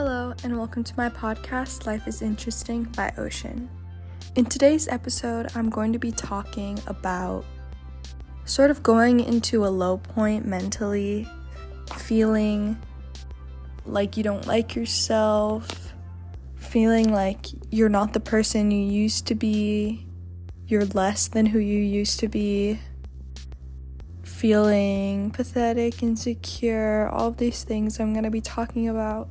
Hello, and welcome to my podcast, Life is Interesting by Ocean. In today's episode, I'm going to be talking about sort of going into a low point mentally, feeling like you don't like yourself, feeling like you're not the person you used to be, you're less than who you used to be, feeling pathetic, insecure, all of these things I'm going to be talking about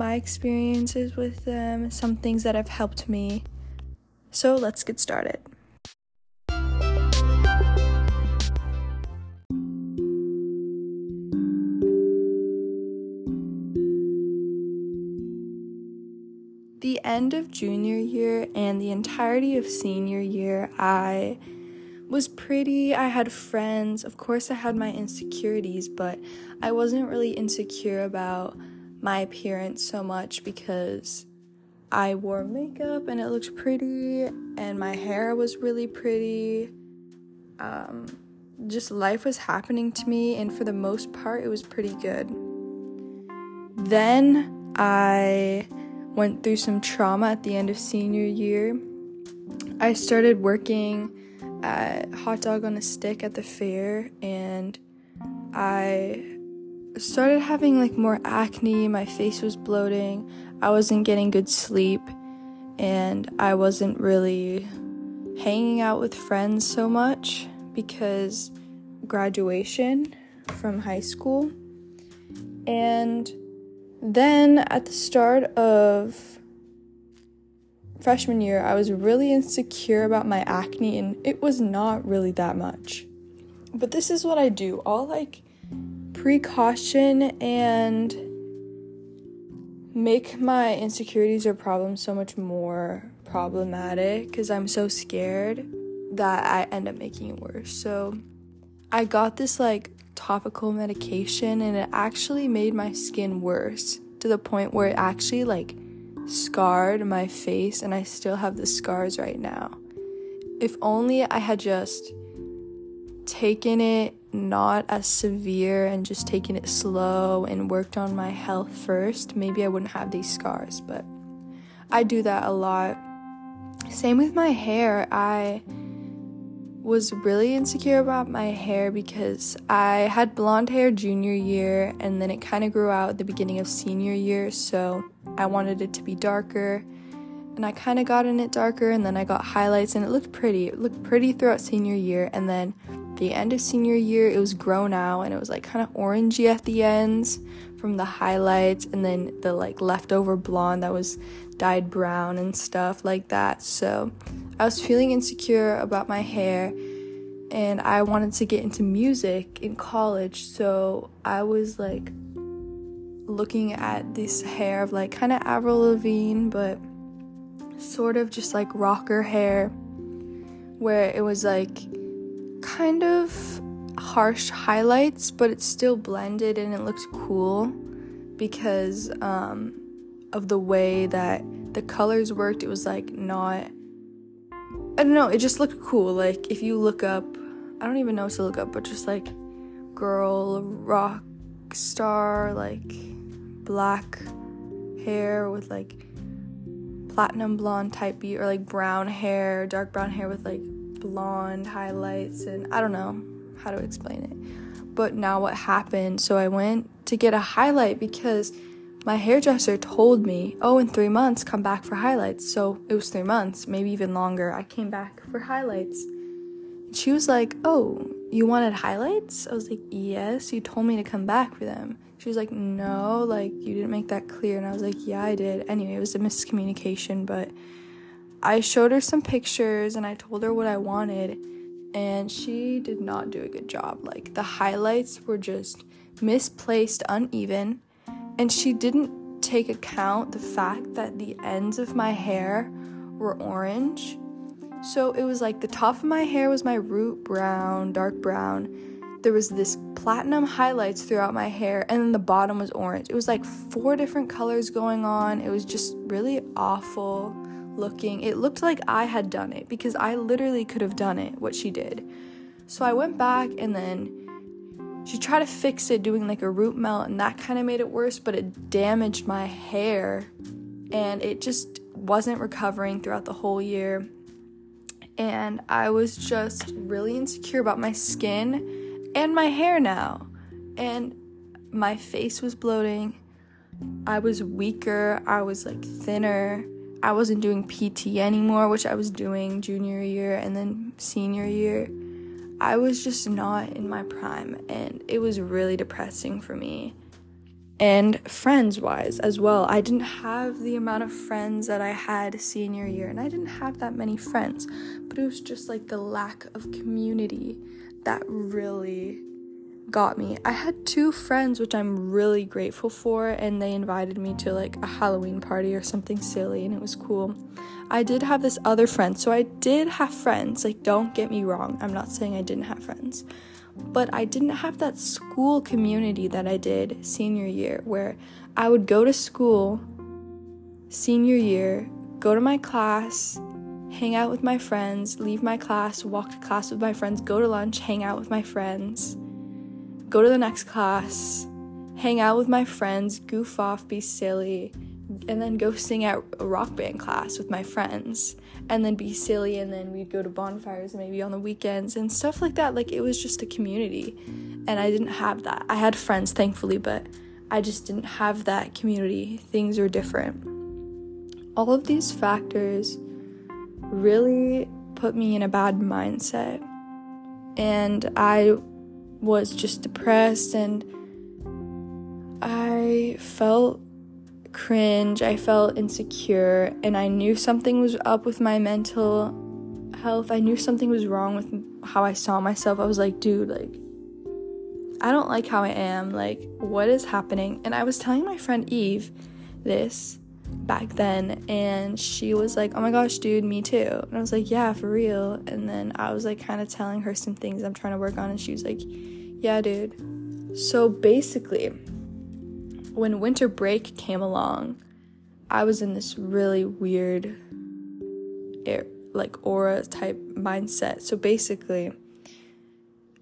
my experiences with them, some things that have helped me. So let's get started. The end of junior year and the entirety of senior year, I was pretty. I had friends. Of course, I had my insecurities, but I wasn't really insecure about my appearance so much because I wore makeup and it looked pretty, and my hair was really pretty. Um, just life was happening to me, and for the most part, it was pretty good. Then I went through some trauma at the end of senior year. I started working at Hot Dog on a Stick at the fair, and I started having like more acne, my face was bloating, I wasn't getting good sleep, and I wasn't really hanging out with friends so much because graduation from high school. And then at the start of freshman year, I was really insecure about my acne, and it was not really that much. But this is what I do. I'll like precaution and make my insecurities or problems so much more problematic because I'm so scared that I end up making it worse. So I got this like topical medication and it actually made my skin worse to the point where it actually like scarred my face and I still have the scars right now. If only I had just taken it not as severe and just taking it slow and worked on my health first, maybe I wouldn't have these scars, but I do that a lot. Same with my hair. I was really insecure about my hair because I had blonde hair junior year and then it kind of grew out at the beginning of senior year, so I wanted it to be darker. And I kind of got in it darker and then I got highlights and it looked pretty. It looked pretty throughout senior year and then the end of senior year, it was grown out and it was like kind of orangey at the ends from the highlights and then the like leftover blonde that was dyed brown and stuff like that. So I was feeling insecure about my hair and I wanted to get into music in college. So I was like looking at this hair of like kind of Avril Lavigne, but sort of just like rocker hair where it was like kind of harsh highlights, but it's still blended and it looked cool because um, of the way that the colors worked. It was like not, I don't know, it just looked cool. Like if you look up, I don't even know what to look up, but just like girl rock star, like black hair with like platinum blonde type beat or like brown hair, dark brown hair with like blonde highlights and I don't know how to explain it. But now what happened? So I went to get a highlight because my hairdresser told me, "Oh, in 3 months come back for highlights." So it was 3 months, maybe even longer. I came back for highlights. And she was like, "Oh, you wanted highlights?" I was like, "Yes, you told me to come back for them." She was like, "No, like you didn't make that clear." And I was like, "Yeah, I did." Anyway, it was a miscommunication, but I showed her some pictures and I told her what I wanted, and she did not do a good job. Like, the highlights were just misplaced, uneven, and she didn't take account the fact that the ends of my hair were orange. So it was like the top of my hair was my root brown, dark brown. There was this platinum highlights throughout my hair, and then the bottom was orange. It was like four different colors going on. It was just really awful looking. It looked like I had done it because I literally could have done it, what she did. So I went back and then she tried to fix it doing like a root melt, and that kind of made it worse, but it damaged my hair and it just wasn't recovering throughout the whole year. And I was just really insecure about my skin and my hair now. And my face was bloating. I was weaker. I was like thinner. I wasn't doing PT anymore, which I was doing junior year and then senior year. I was just not in my prime, and it was really depressing for me. And friends wise as well, I didn't have the amount of friends that I had senior year, and I didn't have that many friends, but it was just like the lack of community that really got me. I had two friends, which I'm really grateful for, and they invited me to like a Halloween party or something silly, and it was cool. I did have this other friend, so I did have friends. Like, don't get me wrong, I'm not saying I didn't have friends, but I didn't have that school community that I did senior year, where I would go to school senior year, go to my class, hang out with my friends, leave my class, walk to class with my friends, go to lunch, hang out with my friends go to the next class, hang out with my friends, goof off, be silly, and then go sing at a rock band class with my friends, and then be silly, and then we'd go to bonfires maybe on the weekends and stuff like that. Like it was just a community, and I didn't have that. I had friends, thankfully, but I just didn't have that community. Things were different. All of these factors really put me in a bad mindset. And I was just depressed and I felt cringe, I felt insecure, and I knew something was up with my mental health. I knew something was wrong with how I saw myself. I was like, dude, like, I don't like how I am. Like, what is happening? And I was telling my friend Eve this back then, and she was like, oh my gosh, dude, me too. And I was like, yeah, for real. And then I was like, kind of telling her some things I'm trying to work on, and she was like, yeah, dude. So basically, when winter break came along, I was in this really weird air, like aura type mindset. So basically,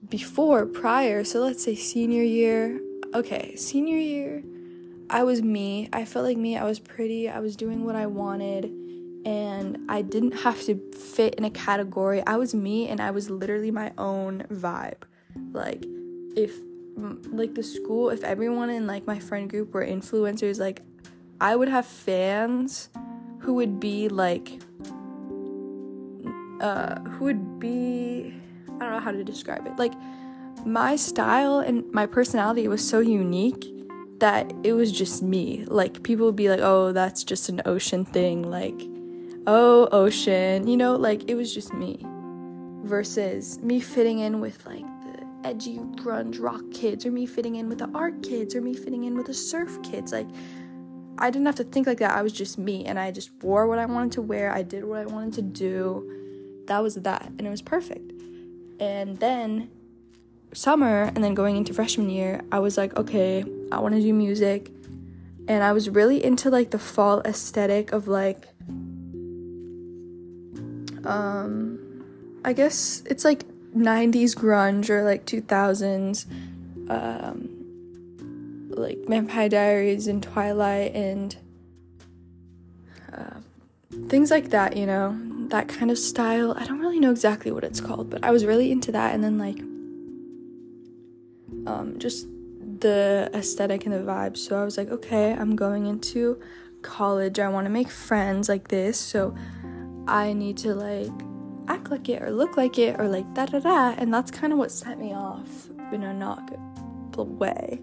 before, prior, so let's say senior year, okay, senior year, I was me. I felt like me. I was pretty. I was doing what I wanted. And I didn't have to fit in a category. I was me and I was literally my own vibe. Like, if like the school if everyone in like my friend group were influencers like i would have fans who would be like uh who would be i don't know how to describe it. Like my style and my personality was so unique that it was just me. Like people would be like oh that's just an ocean thing like oh ocean you know like it was just me versus me fitting in with like edgy grunge rock kids or me fitting in with the art kids or me fitting in with the surf kids like I didn't have to think like that. I was just me and I just wore what I wanted to wear. I did what I wanted to do. That was that and it was perfect. And then summer and then going into freshman year, I was like, okay, I want to do music. And I was really into like the fall aesthetic of like um I guess it's like 90s grunge or like 2000s um, like Vampire Diaries and Twilight and uh, things like that, you know, that kind of style. I don't really know exactly what it's called, but I was really into that. And then, like, um, just the aesthetic and the vibes. So I was like, okay, I'm going into college. I want to make friends like this. So I need to, like, act like it or look like it or like da da da. And that's kind of what set me off in a not good way.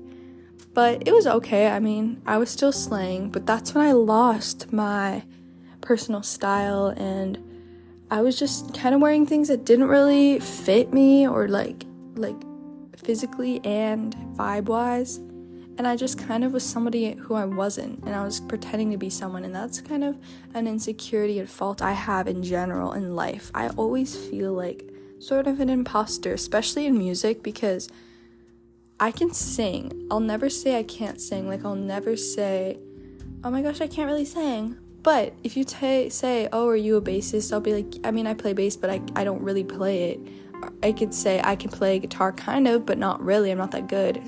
But it was okay. I mean, I was still slaying, but that's when I lost my personal style and I was just kind of wearing things that didn't really fit me or like like physically and vibe wise and I just kind of was somebody who I wasn't, and I was pretending to be someone, and that's kind of an insecurity and fault I have in general in life. I always feel like sort of an imposter, especially in music, because I can sing. I'll never say I can't sing. Like, I'll never say, oh my gosh, I can't really sing. But if you t- say, oh, are you a bassist? I'll be like, I mean, I play bass, but I, I don't really play it. I could say I can play guitar kind of, but not really. I'm not that good.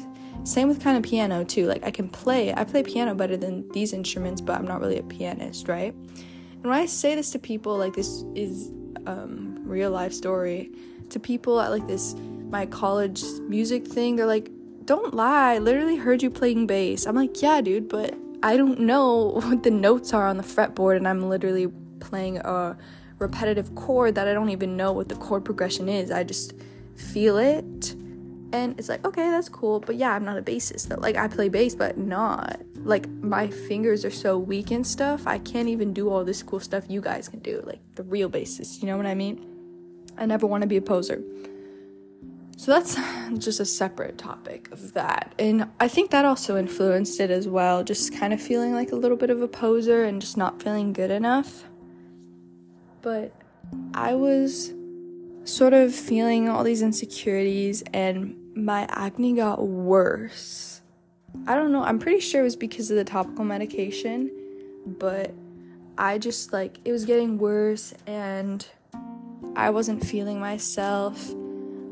Same with kind of piano too. Like I can play, I play piano better than these instruments, but I'm not really a pianist, right? And when I say this to people, like this is um, real life story, to people at like this my college music thing, they're like, "Don't lie, I literally heard you playing bass." I'm like, "Yeah, dude, but I don't know what the notes are on the fretboard, and I'm literally playing a repetitive chord that I don't even know what the chord progression is. I just feel it." And it's like okay that's cool but yeah i'm not a bassist though. Like i play bass but not. Like my fingers are so weak and stuff i can't even do all this cool stuff you guys can do like the real bassist you know what i mean? I never want to be a poser. So that's just a separate topic of that and i think that also influenced it as well just kind of feeling like a little bit of a poser and just not feeling good enough. But i was sort of feeling all these insecurities and my acne got worse. I don't know, I'm pretty sure it was because of the topical medication, but I just like it was getting worse and I wasn't feeling myself.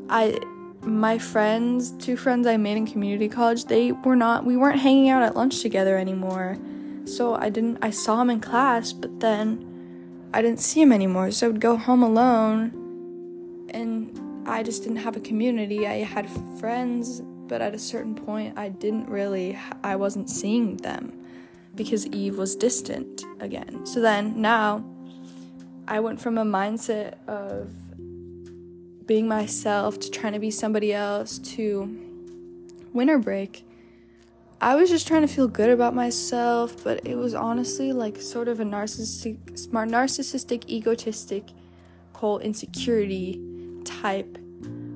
I my friends, two friends I made in community college, they were not we weren't hanging out at lunch together anymore. So I didn't I saw them in class, but then I didn't see him anymore. So I would go home alone and I just didn't have a community. I had friends, but at a certain point, I didn't really, I wasn't seeing them because Eve was distant again. So then now I went from a mindset of being myself to trying to be somebody else to winter break. I was just trying to feel good about myself, but it was honestly like sort of a narcissistic, smart, narcissistic, egotistic, whole insecurity type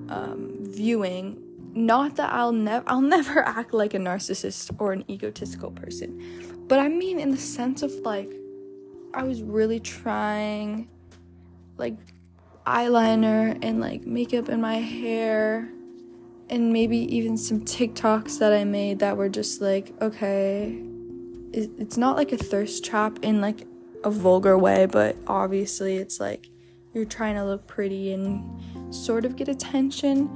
um, viewing not that I'll never I'll never act like a narcissist or an egotistical person but I mean in the sense of like I was really trying like eyeliner and like makeup in my hair and maybe even some TikToks that I made that were just like okay it's not like a thirst trap in like a vulgar way but obviously it's like you're trying to look pretty and sort of get attention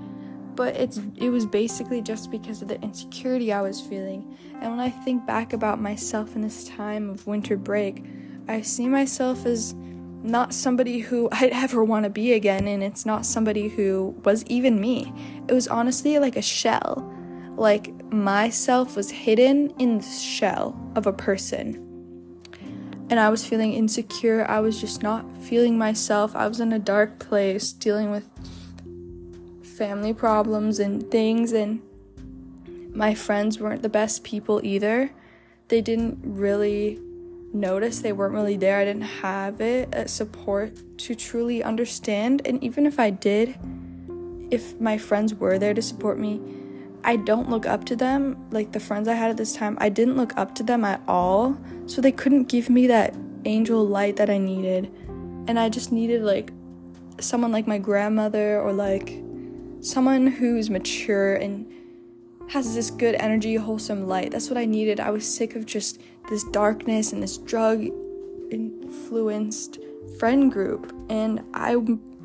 but it's it was basically just because of the insecurity I was feeling. And when I think back about myself in this time of winter break, I see myself as not somebody who I'd ever want to be again and it's not somebody who was even me. It was honestly like a shell. Like myself was hidden in the shell of a person. And I was feeling insecure. I was just not feeling myself. I was in a dark place dealing with family problems and things and my friends weren't the best people either. They didn't really notice, they weren't really there. I didn't have it as support to truly understand. And even if I did, if my friends were there to support me, I don't look up to them. Like the friends I had at this time, I didn't look up to them at all. So they couldn't give me that angel light that I needed. And I just needed like someone like my grandmother or like someone who's mature and has this good energy, wholesome light. That's what I needed. I was sick of just this darkness and this drug influenced friend group and I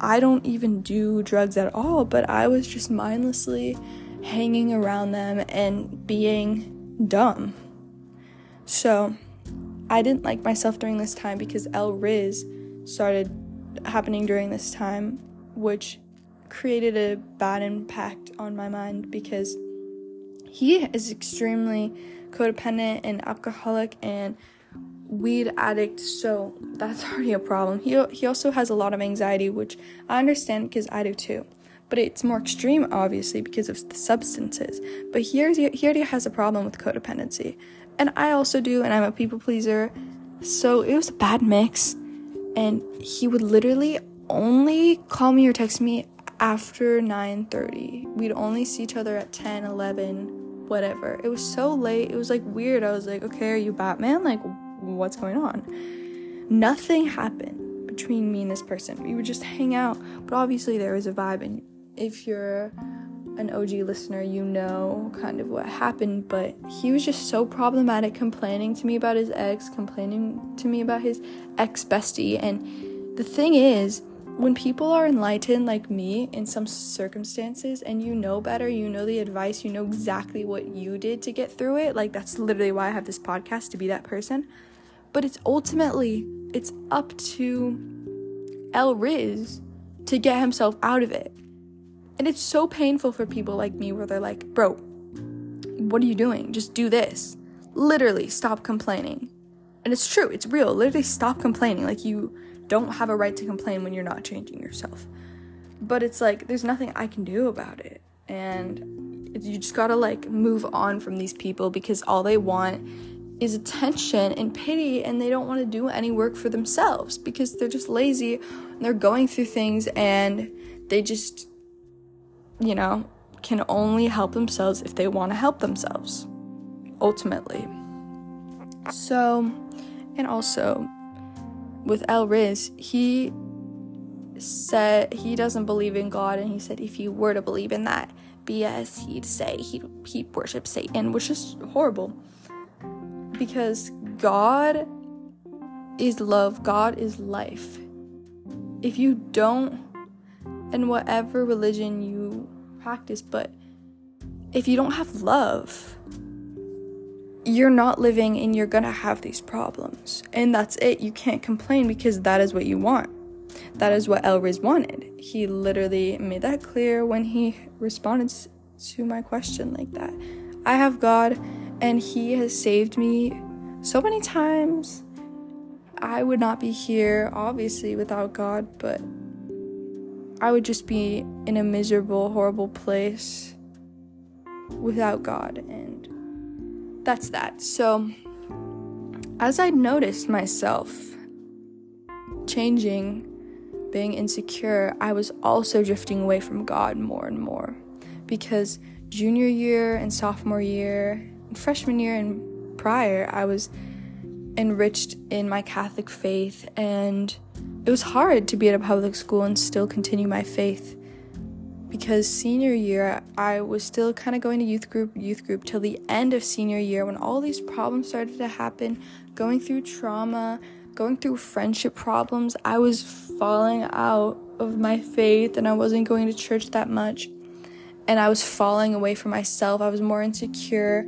I don't even do drugs at all, but I was just mindlessly hanging around them and being dumb. So, I didn't like myself during this time because El Riz started happening during this time, which created a bad impact on my mind because he is extremely codependent and alcoholic and weed addict so that's already a problem. He, he also has a lot of anxiety which i understand because i do too. But it's more extreme obviously because of the substances. But here's he already has a problem with codependency. And i also do and i'm a people pleaser. So it was a bad mix. And he would literally only call me or text me after 9:30. We'd only see each other at 10, 11, whatever. It was so late. It was like weird. I was like, "Okay, are you Batman? Like what's going on?" Nothing happened between me and this person. We would just hang out, but obviously there was a vibe and if you're an OG listener, you know kind of what happened, but he was just so problematic complaining to me about his ex, complaining to me about his ex bestie, and the thing is, when people are enlightened like me in some circumstances and you know better, you know the advice, you know exactly what you did to get through it, like that's literally why I have this podcast to be that person. But it's ultimately it's up to El Riz to get himself out of it. And it's so painful for people like me where they're like, "Bro, what are you doing? Just do this." Literally, stop complaining. And it's true, it's real. Literally stop complaining like you don't have a right to complain when you're not changing yourself. But it's like there's nothing I can do about it. And you just gotta like move on from these people because all they want is attention and pity and they don't want to do any work for themselves because they're just lazy and they're going through things and they just you know can only help themselves if they want to help themselves ultimately so and also with El Riz, he said he doesn't believe in God, and he said if he were to believe in that BS, he'd say he'd he worship Satan, which is horrible. Because God is love, God is life. If you don't, and whatever religion you practice, but if you don't have love, you're not living and you're gonna have these problems. And that's it. You can't complain because that is what you want. That is what El Riz wanted. He literally made that clear when he responded to my question like that. I have God and He has saved me so many times. I would not be here, obviously, without God, but I would just be in a miserable, horrible place without God. And that's that. So, as I noticed myself changing, being insecure, I was also drifting away from God more and more because junior year and sophomore year, and freshman year and prior, I was enriched in my Catholic faith, and it was hard to be at a public school and still continue my faith because senior year I was still kind of going to youth group youth group till the end of senior year when all these problems started to happen going through trauma going through friendship problems. I was falling out of my faith and I wasn't going to church that much. And I was falling away from myself. I was more insecure.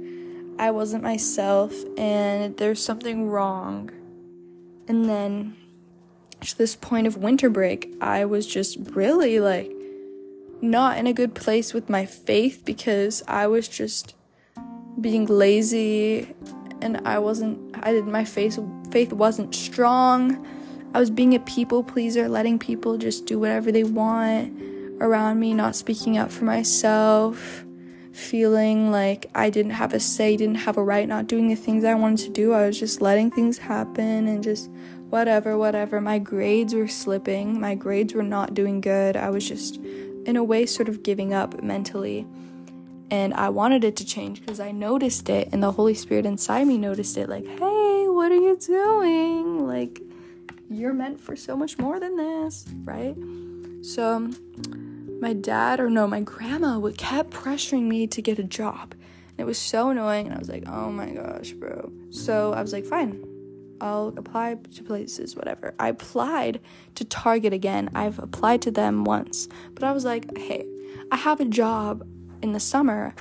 I wasn't myself and there's something wrong. And then to this point of winter break I was just really like not in a good place with my faith because I was just being lazy and I wasn't I did my faith faith wasn't strong. I was being a people pleaser, letting people just do whatever they want around me, not speaking up for myself, feeling like I didn't have a say, didn't have a right, not doing the things I wanted to do. I was just letting things happen and just whatever, whatever. My grades were slipping. My grades were not doing good. I was just in a way, sort of giving up mentally. And I wanted it to change because I noticed it, and the Holy Spirit inside me noticed it like, hey, what are you doing? Like, you're meant for so much more than this, right? So, my dad, or no, my grandma, would kept pressuring me to get a job. And it was so annoying, and I was like, oh my gosh, bro. So, I was like, fine, I'll apply to places, whatever. I applied to Target again. I've applied to them once, but I was like, hey, I have a job in the summer,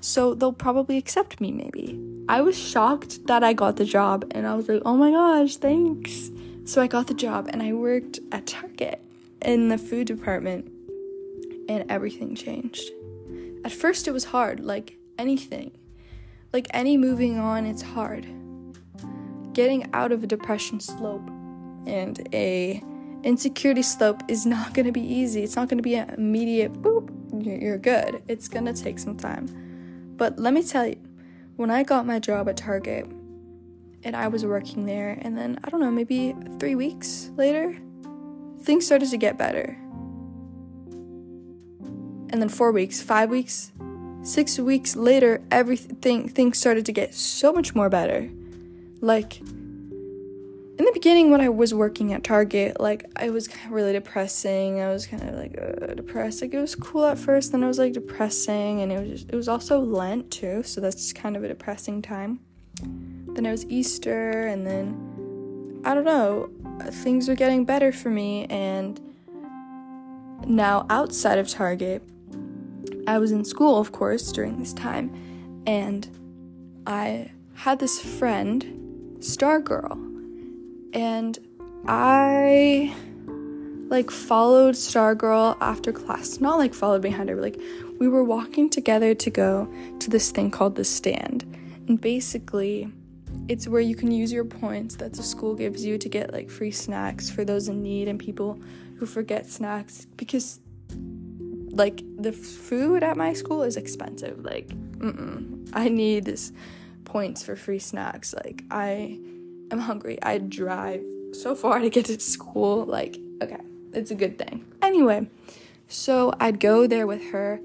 so they'll probably accept me maybe. I was shocked that I got the job and I was like, oh my gosh, thanks. So I got the job and I worked at Target in the food department and everything changed. At first, it was hard, like anything. Like any moving on, it's hard getting out of a depression slope and a insecurity slope is not going to be easy. It's not going to be an immediate boop, you're, good. It's going to take some time. But let me tell you, when I got my job at Target and I was working there, and then I don't know, maybe three weeks later, things started to get better. And then four weeks, five weeks, six weeks later, everything things started to get so much more better. Like, in the beginning, when I was working at Target, like, I was kind of really depressing. I was kind of like uh, depressed. Like, it was cool at first, then it was like depressing, and it was just, it was also Lent too, so that's kind of a depressing time. Then it was Easter, and then I don't know, things were getting better for me, and Now, outside of Target, I was in school, of course, during this time, and I had this friend, Stargirl, and I like followed Stargirl after class. Not like followed behind her, like we were walking together to go to this thing called the stand. And basically, it's where you can use your points that the school gives you to get like free snacks for those in need and people who forget snacks because like the food at my school is expensive. Like, mm-mm. I need this points for free snacks. Like, I am hungry. I drive so far to get to school. Like, okay, it's a good thing. Anyway, so I'd go there with her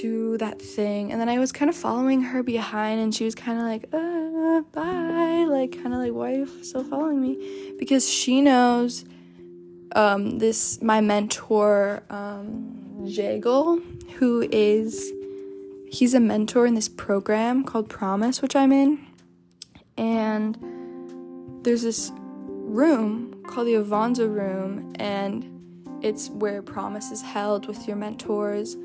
to that thing, and then I was kind of following her behind, and she was kind of like, uh, bye, like, kind of like, why are you still following me? Because she knows um, this, my mentor, um, Jagel, who is, he's a mentor in this program called Promise, which I'm in, and there's this room called the Avanza Room, and it's where promise is held with your mentors.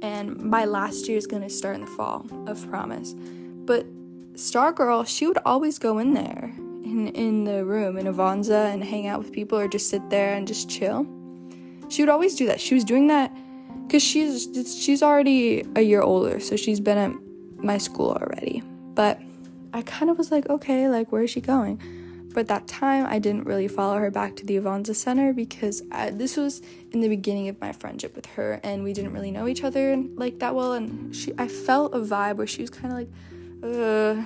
And my last year is going to start in the fall of promise. But Stargirl, she would always go in there in, in the room in Avanza and hang out with people or just sit there and just chill. She would always do that. She was doing that because she's she's already a year older, so she's been at my school already. But I kind of was like, okay, like where is she going? But that time, I didn't really follow her back to the Avanza Center because I, this was in the beginning of my friendship with her, and we didn't really know each other like that well. And she, I felt a vibe where she was kind of like, uh,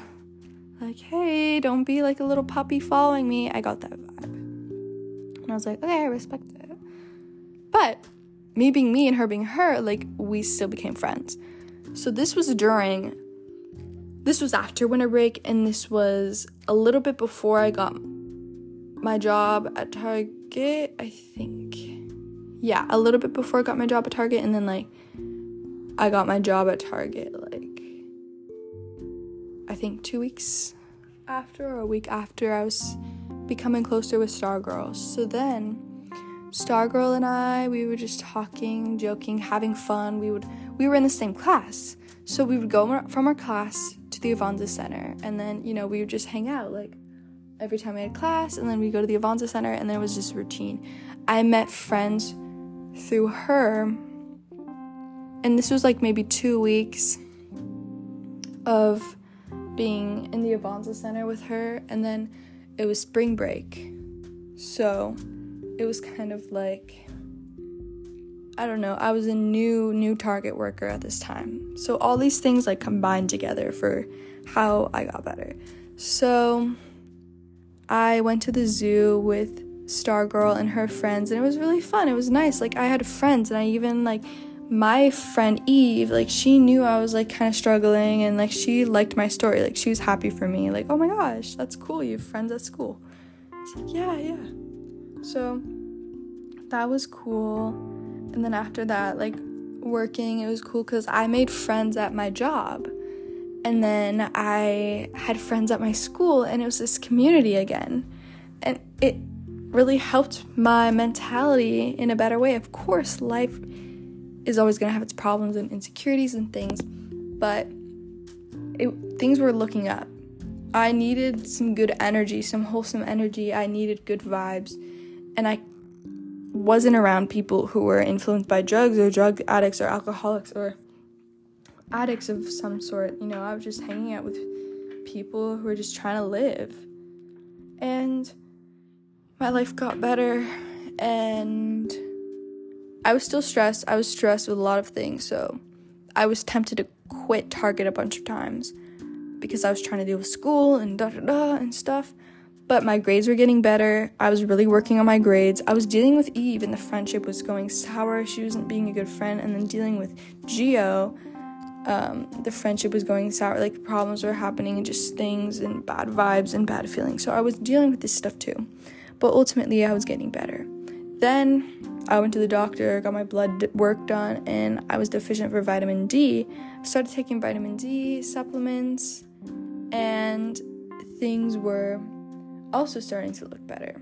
like, hey, don't be like a little puppy following me. I got that vibe, and I was like, okay, I respect it. But me being me and her being her, like, we still became friends. So this was during this was after winter break, and this was a little bit before I got my job at Target, I think. Yeah, a little bit before I got my job at Target, and then like I got my job at Target, like I think two weeks after or a week after I was becoming closer with Stargirl. So then Stargirl and I, we were just talking, joking, having fun. We would we were in the same class. So we would go from our class to the Avanza Center, and then you know we would just hang out like every time I had class, and then we go to the Avanza Center, and then it was just routine. I met friends through her, and this was like maybe two weeks of being in the Avanza Center with her, and then it was spring break, so it was kind of like I don't know, I was a new new target worker at this time. So all these things like combined together for how I got better. So I went to the zoo with Stargirl and her friends and it was really fun. It was nice. Like I had friends and I even like my friend Eve, like she knew I was like kind of struggling and like she liked my story. Like she was happy for me. Like, "Oh my gosh, that's cool. You have friends at school." It's like, "Yeah, yeah." So that was cool and then after that, like working, it was cool because I made friends at my job. And then I had friends at my school, and it was this community again. And it really helped my mentality in a better way. Of course, life is always going to have its problems and insecurities and things, but it, things were looking up. I needed some good energy, some wholesome energy. I needed good vibes. And I wasn't around people who were influenced by drugs or drug addicts or alcoholics or addicts of some sort. You know, I was just hanging out with people who were just trying to live. And my life got better and I was still stressed. I was stressed with a lot of things, so I was tempted to quit Target a bunch of times because I was trying to deal with school and da da da and stuff but my grades were getting better. I was really working on my grades. I was dealing with Eve, and the friendship was going sour. She wasn't being a good friend. And then dealing with Geo, um, the friendship was going sour. Like problems were happening, and just things and bad vibes and bad feelings. So I was dealing with this stuff too. But ultimately, I was getting better. Then I went to the doctor, got my blood work done, and I was deficient for vitamin D. Started taking vitamin D supplements, and things were also starting to look better.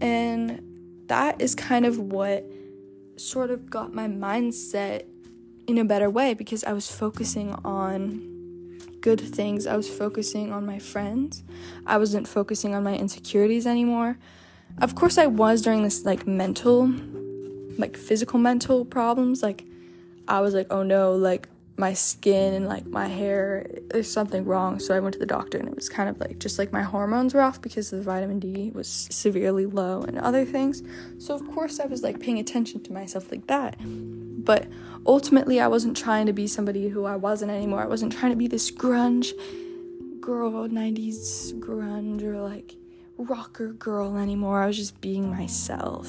And that is kind of what sort of got my mindset in a better way because I was focusing on good things. I was focusing on my friends. I wasn't focusing on my insecurities anymore. Of course I was during this like mental like physical mental problems like I was like oh no like my skin and like my hair there's something wrong. So i went to the doctor and it was kind of like just like my hormones were off because the vitamin d was severely low and other things. So of course i was like paying attention to myself like that. But ultimately i wasn't trying to be somebody who i wasn't anymore. I wasn't trying to be this grunge girl 90s grunge or like rocker girl anymore. I was just being myself.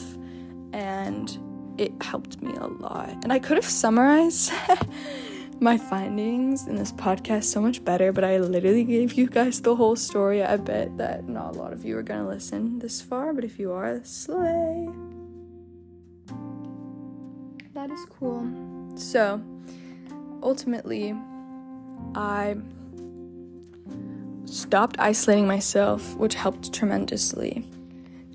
And it helped me a lot. And i could have summarized my findings in this podcast so much better, but I literally gave you guys the whole story. I bet that not a lot of you are gonna listen this far, but if you are, slay. That is cool. So, ultimately, I stopped isolating myself, which helped tremendously.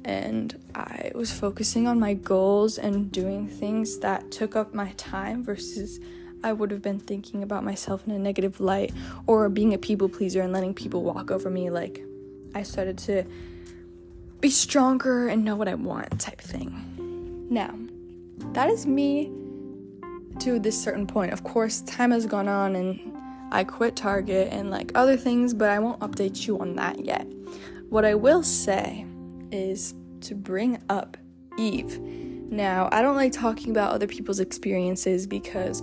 And I was focusing on my goals and doing things that took up my time versus I would have been thinking about myself in a negative light or being a people pleaser and letting people walk over me. Like, I started to be stronger and know what I want, type thing. Now, that is me to this certain point. Of course, time has gone on and I quit Target and like other things, but I won't update you on that yet. What I will say is to bring up Eve. Now, I don't like talking about other people's experiences because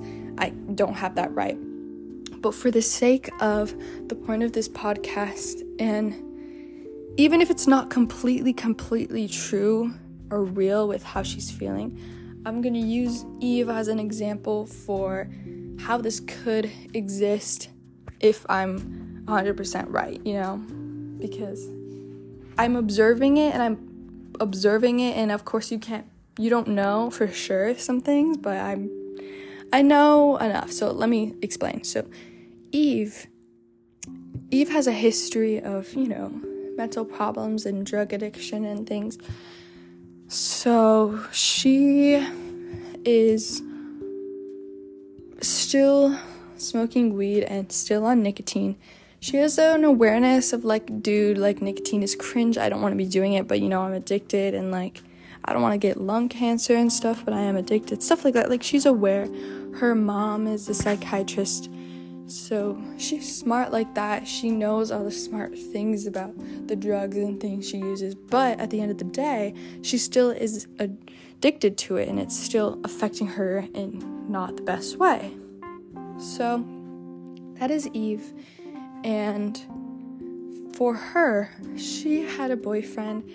don't have that right. But for the sake of the point of this podcast, and even if it's not completely, completely true or real with how she's feeling, I'm gonna use Eve as an example for how this could exist if I'm 100% right, you know? Because I'm observing it and I'm observing it, and of course, you can't, you don't know for sure some things, but I'm I know enough, so let me explain. So, Eve, Eve has a history of, you know, mental problems and drug addiction and things. So, she is still smoking weed and still on nicotine. She has an awareness of like, dude, like nicotine is cringe. I don't want to be doing it, but you know, I'm addicted and like, I don't want to get lung cancer and stuff, but I am addicted. Stuff like that. Like, she's aware her mom is a psychiatrist, so she's smart like that. She knows all the smart things about the drugs and things she uses, but at the end of the day, she still is addicted to it and it's still affecting her in not the best way. So, that is Eve, and for her, she had a boyfriend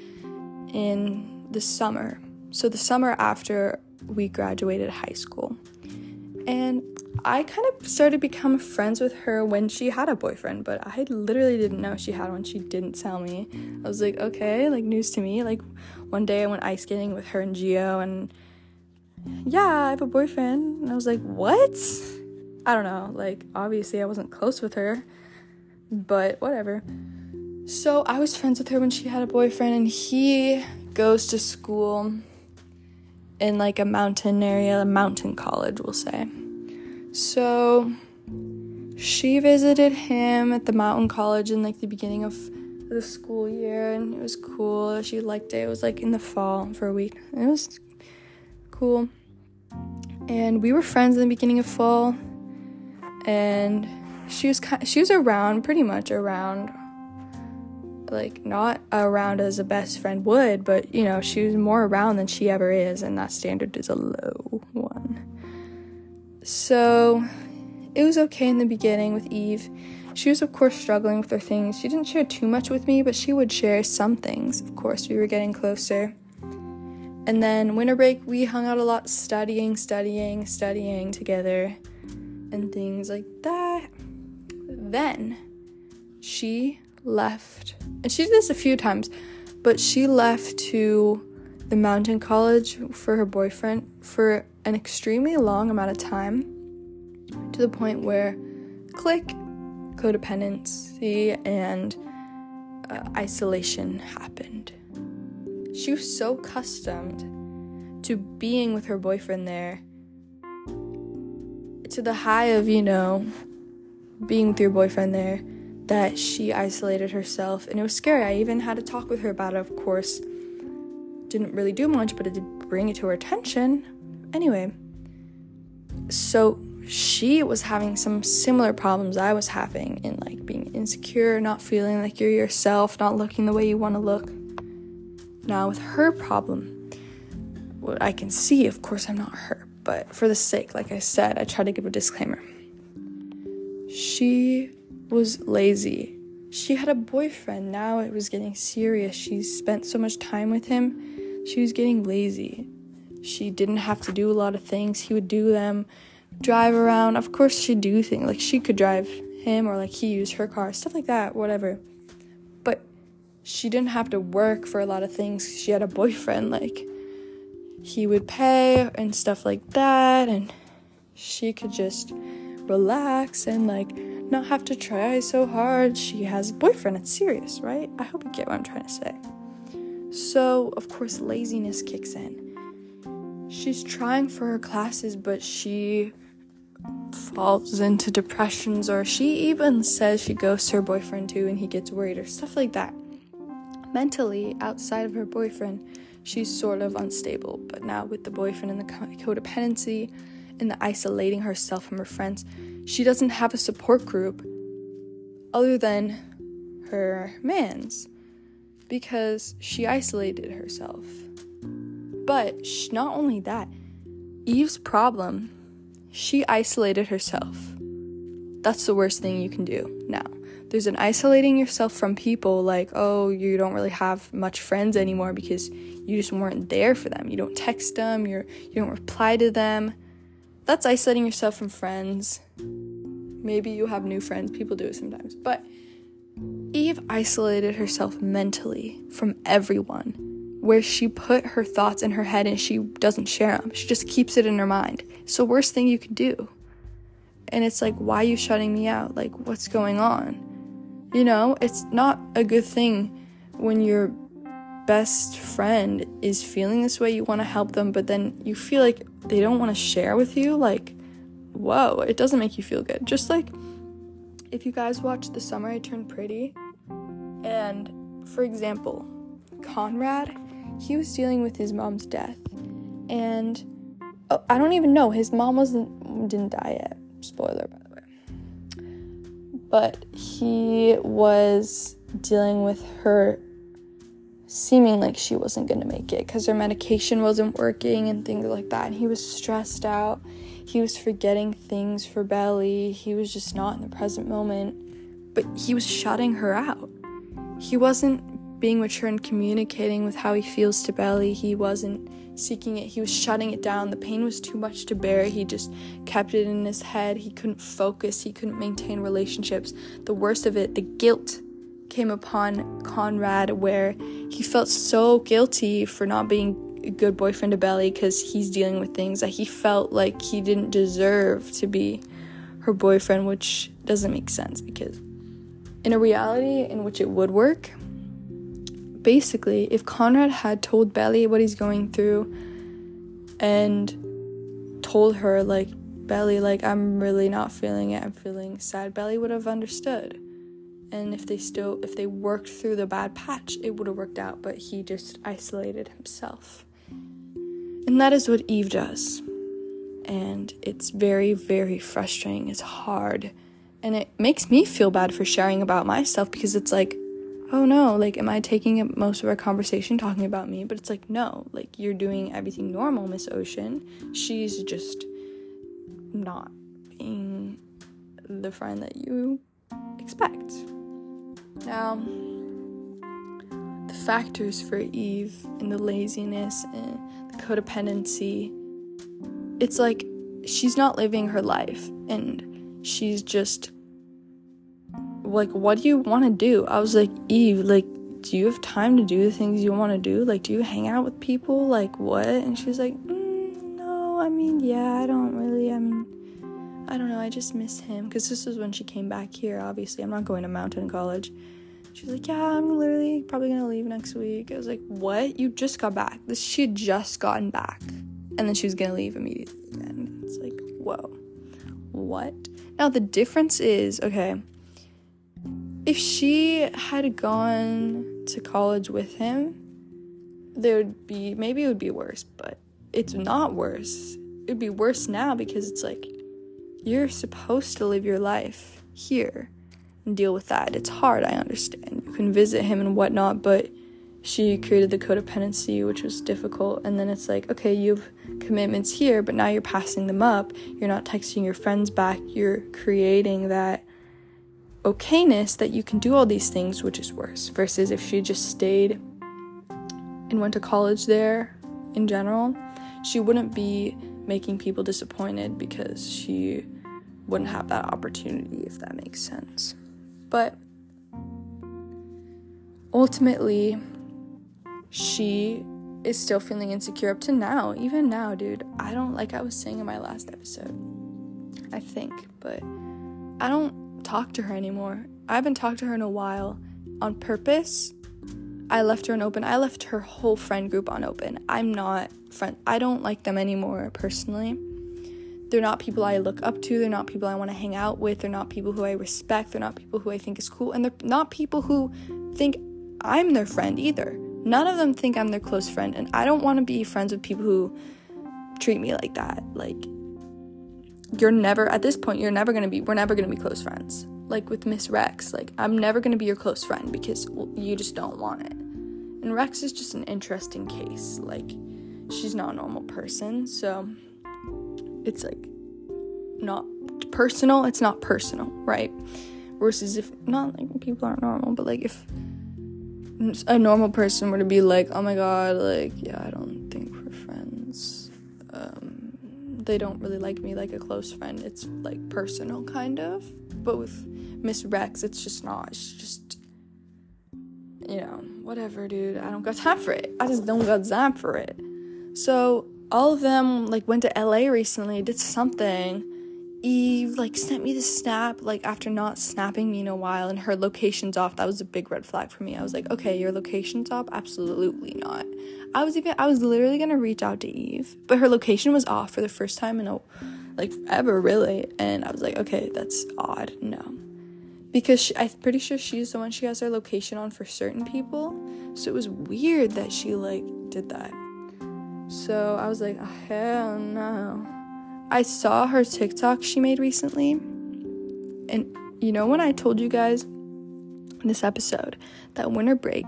in the summer. So, the summer after we graduated high school. And I kind of started to become friends with her when she had a boyfriend, but I literally didn't know she had one. She didn't tell me. I was like, okay, like news to me. Like one day I went ice skating with her and Geo, and yeah, I have a boyfriend. And I was like, what? I don't know. Like, obviously, I wasn't close with her, but whatever. So I was friends with her when she had a boyfriend, and he goes to school in like a mountain area, a mountain college, we'll say. So she visited him at the mountain college in like the beginning of the school year and it was cool. She liked it. It was like in the fall for a week. It was cool. And we were friends in the beginning of fall and she was kind, she was around pretty much around like not around as a best friend would, but you know, she was more around than she ever is, and that standard is a low one. So it was okay in the beginning with Eve. She was, of course, struggling with her things. She didn't share too much with me, but she would share some things. Of course, we were getting closer. And then winter break, we hung out a lot, studying, studying, studying together, and things like that. Then she left, and she did this a few times, but she left to the mountain college for her boyfriend for an extremely long amount of time to the point where click codependency and uh, isolation happened. She was so accustomed to being with her boyfriend there to the high of, you know, being with your boyfriend there that she isolated herself and it was scary. I even had to talk with her about it, of course. Didn't really do much, but it did bring it to her attention. Anyway, so she was having some similar problems I was having in like being insecure, not feeling like you're yourself, not looking the way you want to look. Now, with her problem, what I can see, of course, I'm not her, but for the sake, like I said, I try to give a disclaimer. She was lazy. She had a boyfriend. Now it was getting serious. She spent so much time with him. She was getting lazy. She didn't have to do a lot of things. He would do them, drive around. Of course, she'd do things like she could drive him or like he used her car, stuff like that, whatever. But she didn't have to work for a lot of things. She had a boyfriend. Like he would pay and stuff like that. And she could just relax and like not have to try so hard. She has a boyfriend. It's serious, right? I hope you get what I'm trying to say. So, of course, laziness kicks in. She's trying for her classes, but she falls into depressions, or she even says she ghosts to her boyfriend too and he gets worried, or stuff like that. Mentally, outside of her boyfriend, she's sort of unstable, but now with the boyfriend and the codependency and the isolating herself from her friends, she doesn't have a support group other than her man's because she isolated herself. But not only that, Eve's problem, she isolated herself. That's the worst thing you can do now. There's an isolating yourself from people like, oh, you don't really have much friends anymore because you just weren't there for them. You don't text them, you're you don't reply to them that's isolating yourself from friends. Maybe you have new friends, people do it sometimes. But Eve isolated herself mentally from everyone, where she put her thoughts in her head and she doesn't share them. She just keeps it in her mind. It's the worst thing you can do. And it's like, why are you shutting me out? Like, what's going on? You know, it's not a good thing when your best friend is feeling this way. You want to help them, but then you feel like they don't want to share with you, like, whoa, it doesn't make you feel good. Just like if you guys watch The Summer I Turned Pretty, and for example, Conrad, he was dealing with his mom's death, and oh, I don't even know, his mom wasn't didn't die yet. Spoiler, by the way. But he was dealing with her seeming like she wasn't going to make it because her medication wasn't working and things like that. And he was stressed out. He was forgetting things for Belly. He was just not in the present moment. But he was shutting her out. He wasn't being mature and communicating with how he feels to Belly. He wasn't seeking it. He was shutting it down. The pain was too much to bear. He just kept it in his head. He couldn't focus. He couldn't maintain relationships. The worst of it, the guilt came upon Conrad where he felt so guilty for not being a good boyfriend to Belly because he's dealing with things that he felt like he didn't deserve to be her boyfriend, which doesn't make sense because in a reality in which it would work, basically, if Conrad had told Belly what he's going through and told her, like, Belly, like, I'm really not feeling it, I'm feeling sad, Belly would have understood. And if they still if they worked through the bad patch it would have worked out but he just isolated himself. And that is what eve does. And it's very very frustrating. It's hard. And it makes me feel bad for sharing about myself because it's like oh no like am i taking up most of our conversation talking about me? But it's like no like you're doing everything normal miss ocean. She's just not being the friend that you expect. Now, the factors for Eve and the laziness and the codependency, it's like she's not living her life and she's just like, what do you want to do? I was like, Eve, like, do you have time to do the things you want to do? Like, do you hang out with people? Like, what? And she's like, mm, no, I mean, yeah, I don't really, I mean, I don't know, I just miss him because this was when she came back here. Obviously, I'm not going to Mountain College. She's like, yeah, I'm literally probably gonna leave next week. I was like, what? You just got back. This she had just gotten back, and then she was gonna leave immediately. And it's like, whoa, what? Now the difference is okay. If she had gone to college with him, there would be maybe it would be worse, but it's not worse. It would be worse now because it's like you're supposed to live your life here and deal with that. It's hard, I understand. You can visit him and whatnot, but she created the codependency, which was difficult. And then it's like, okay, you have commitments here, but now you're passing them up. You're not texting your friends back. You're creating that okayness that you can do all these things, which is worse. Versus if she just stayed and went to college there in general, she wouldn't be making people disappointed because she wouldn't have that opportunity, if that makes sense. But ultimately, she is still feeling insecure up to now. Even now, dude. I don't, like I was saying in my last episode, I think, but I don't talk to her anymore. I haven't talked to her in a while on purpose. I left her on open. I left her whole friend group on open. I'm not friend. I don't like them anymore personally. They're not people I look up to. They're not people I want to hang out with. They're not people who I respect. They're not people who I think is cool. And they're not people who think I'm their friend either. None of them think I'm their close friend. And I don't want to be friends with people who treat me like that. Like, you're never, at this point, you're never going to be, we're never going to be close friends. Like with Miss Rex, like, I'm never going to be your close friend because you just don't want it. And Rex is just an interesting case. Like, she's not a normal person. So, it's like not personal, it's not personal, right? Versus if not like people aren't normal, but like if a normal person were to be like, oh my god, like, yeah, I don't think we're friends. Um, they don't really like me like a close friend. It's like personal, kind of. But with Miss Rex, it's just not. It's just, you know, whatever, dude. I don't got time for it. I just don't got time for it. So all of them like went to LA recently, did something. Eve like sent me the snap like after not snapping me in a while and her location's off. That was a big red flag for me. I was like, "Okay, your location's off?" Absolutely not. I was even I was literally going to reach out to Eve, but her location was off for the first time in a like ever really, and I was like, "Okay, that's odd." No. Because she, I'm pretty sure she's the one she has her location on for certain people. So it was weird that she like did that. So I was like, oh, hell no. I saw her TikTok she made recently. And you know, when I told you guys in this episode that winter break,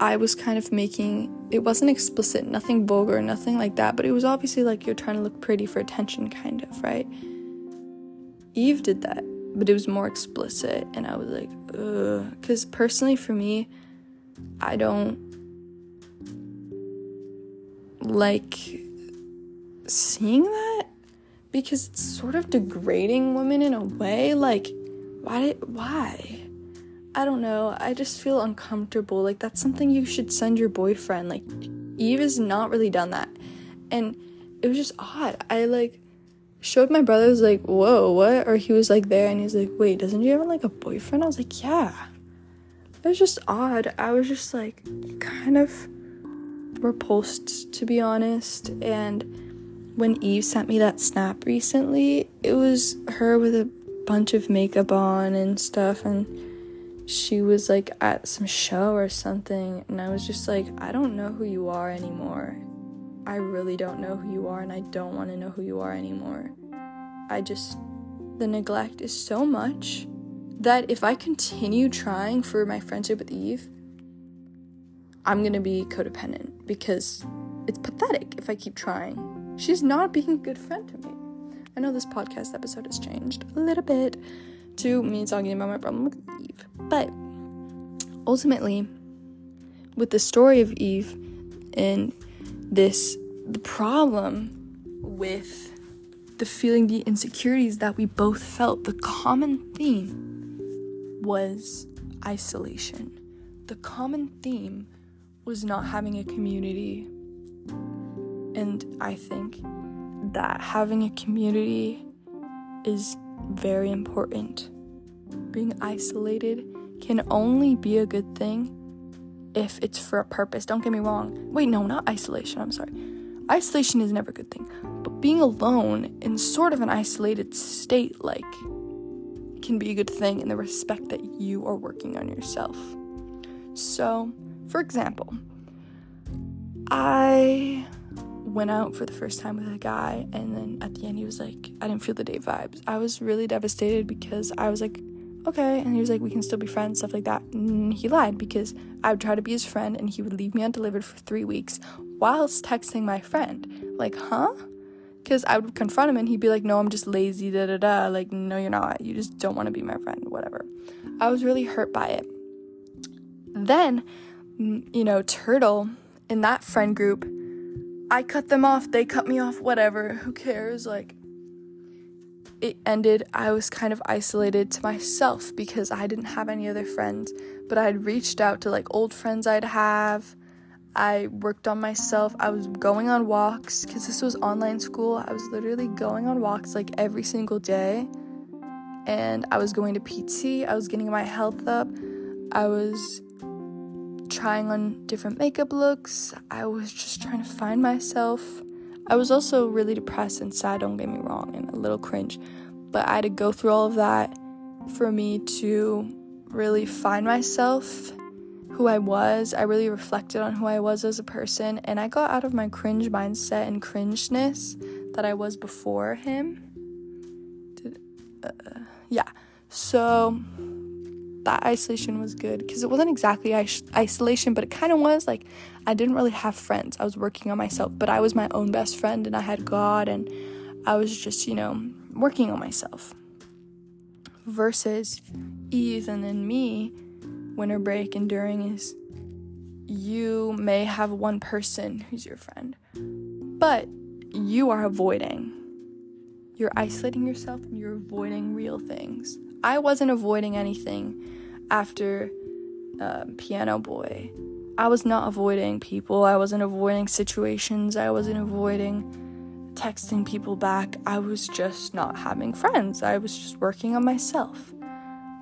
I was kind of making it wasn't explicit, nothing vulgar, nothing like that, but it was obviously like you're trying to look pretty for attention, kind of, right? Eve did that, but it was more explicit, and I was like, ugh. Because personally, for me, I don't like seeing that because it's sort of degrading women in a way like why why? I don't know i just feel uncomfortable like that's something you should send your boyfriend like eve has not really done that. And it was just odd i like showed my brother was like whoa what? Or he was like there and he's like wait doesn't you have like a boyfriend? I was like yeah. It was just odd i was just like kind of repulsed to be honest and when Eve sent me that snap recently it was her with a bunch of makeup on and stuff and she was like at some show or something and I was just like I don't know who you are anymore I really don't know who you are and I don't want to know who you are anymore I just the neglect is so much that if I continue trying for my friendship with Eve I'm gonna be codependent because it's pathetic if I keep trying. She's not being a good friend to me. I know this podcast episode has changed a little bit to me talking about my problem with Eve, but ultimately, with the story of Eve and this, the problem with the feeling the insecurities that we both felt, the common theme was isolation. The common theme was not having a community. And I think that having a community is very important. Being isolated can only be a good thing if it's for a purpose. Don't get me wrong. Wait, no, not isolation. I'm sorry. Isolation is never a good thing. But being alone in sort of an isolated state, like, can be a good thing in the respect that you are working on yourself. So, for example, I went out for the first time with a guy, and then at the end, he was like, I didn't feel the date vibes. I was really devastated because I was like, okay. And he was like, we can still be friends, stuff like that. And he lied because I would try to be his friend and he would leave me undelivered for three weeks whilst texting my friend. Like, huh? Because I would confront him and he'd be like, no, I'm just lazy, da da da. Like, no, you're not. You just don't want to be my friend, whatever. I was really hurt by it. Then, mm, you know, Turtle in that friend group, I cut them off, they cut me off, whatever. Who cares? Like, it ended, I was kind of isolated to myself because I didn't have any other friends. But I had reached out to like old friends I'd have. I worked on myself. I was going on walks because this was online school. I was literally going on walks like every single day. And I was going to PT. I was getting my health up. I was trying on different makeup looks. I was just trying to find myself. I was also really depressed and sad, don't get me wrong, and a little cringe. But I had to go through all of that for me to really find myself, who I was. I really reflected on who I was as a person, and I got out of my cringe mindset and cringeness that I was before him. Did, uh, yeah. So that isolation was good because it wasn't exactly is- isolation, but it kind of was like I didn't really have friends. I was working on myself, but I was my own best friend and I had God and I was just, you know, working on myself. Versus Eve and then me, winter break and during is you may have one person who's your friend, but you are avoiding. You're isolating yourself and you're avoiding real things. I wasn't avoiding anything after uh, Piano Boy. I was not avoiding people, I wasn't avoiding situations, I wasn't avoiding texting people back. I was just not having friends. I was just working on myself.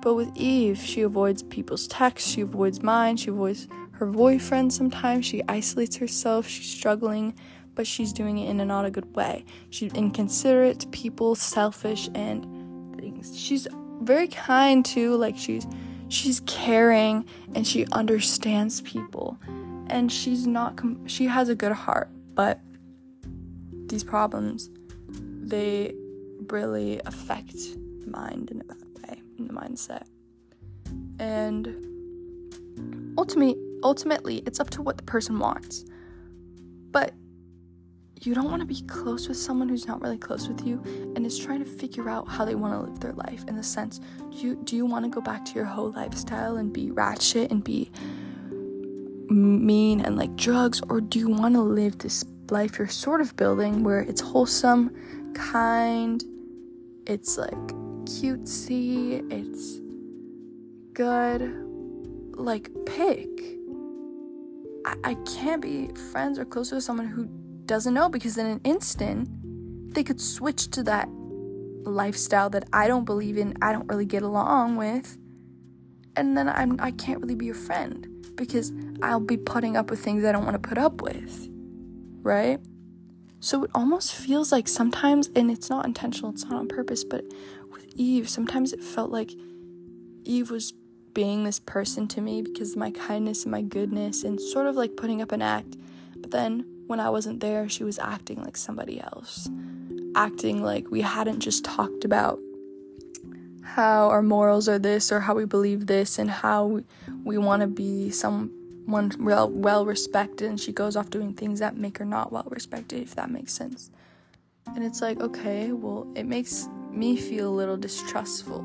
But with Eve, she avoids people's texts, she avoids mine, she avoids her boyfriend sometimes, she isolates herself, she's struggling, but she's doing it in a not a good way. She's inconsiderate to people, selfish, and things. She's very kind too, like she's she's caring and she understands people. And she's not com- she has a good heart but these problems they really affect the mind in a bad way in the mindset. And ultimately ultimately it's up to what the person wants. But you don't want to be close with someone who's not really close with you and is trying to figure out how they want to live their life in the sense do you do you want to go back to your whole lifestyle and be ratchet and be mean and like drugs or do you want to live this life you're sort of building where it's wholesome kind it's like cutesy it's good? Like pick. I, can't be friends or close with someone who doesn't know because in an instant they could switch to that lifestyle that I don't believe in, I don't really get along with, and then I'm I can't really be your friend because I'll be putting up with things I don't want to put up with. Right? So it almost feels like sometimes and it's not intentional, it's not on purpose, but with Eve, sometimes it felt like Eve was being this person to me because of my kindness and my goodness and sort of like putting up an act. But then when I wasn't there, she was acting like somebody else. Acting like we hadn't just talked about how our morals are this or how we believe this and how we, we want to be someone well, well respected. And she goes off doing things that make her not well respected, if that makes sense. And it's like, okay, well, it makes me feel a little distrustful.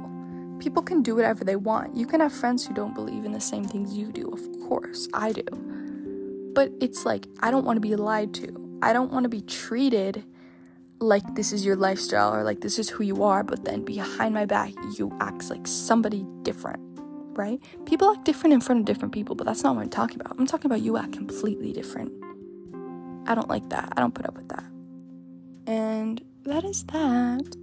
People can do whatever they want. You can have friends who don't believe in the same things you do, of course, I do. But it's like, I don't want to be lied to. I don't want to be treated like this is your lifestyle or like this is who you are, but then behind my back, you act like somebody different, right? People act different in front of different people, but that's not what I'm talking about. I'm talking about you act completely different. I don't like that. I don't put up with that. And that is that.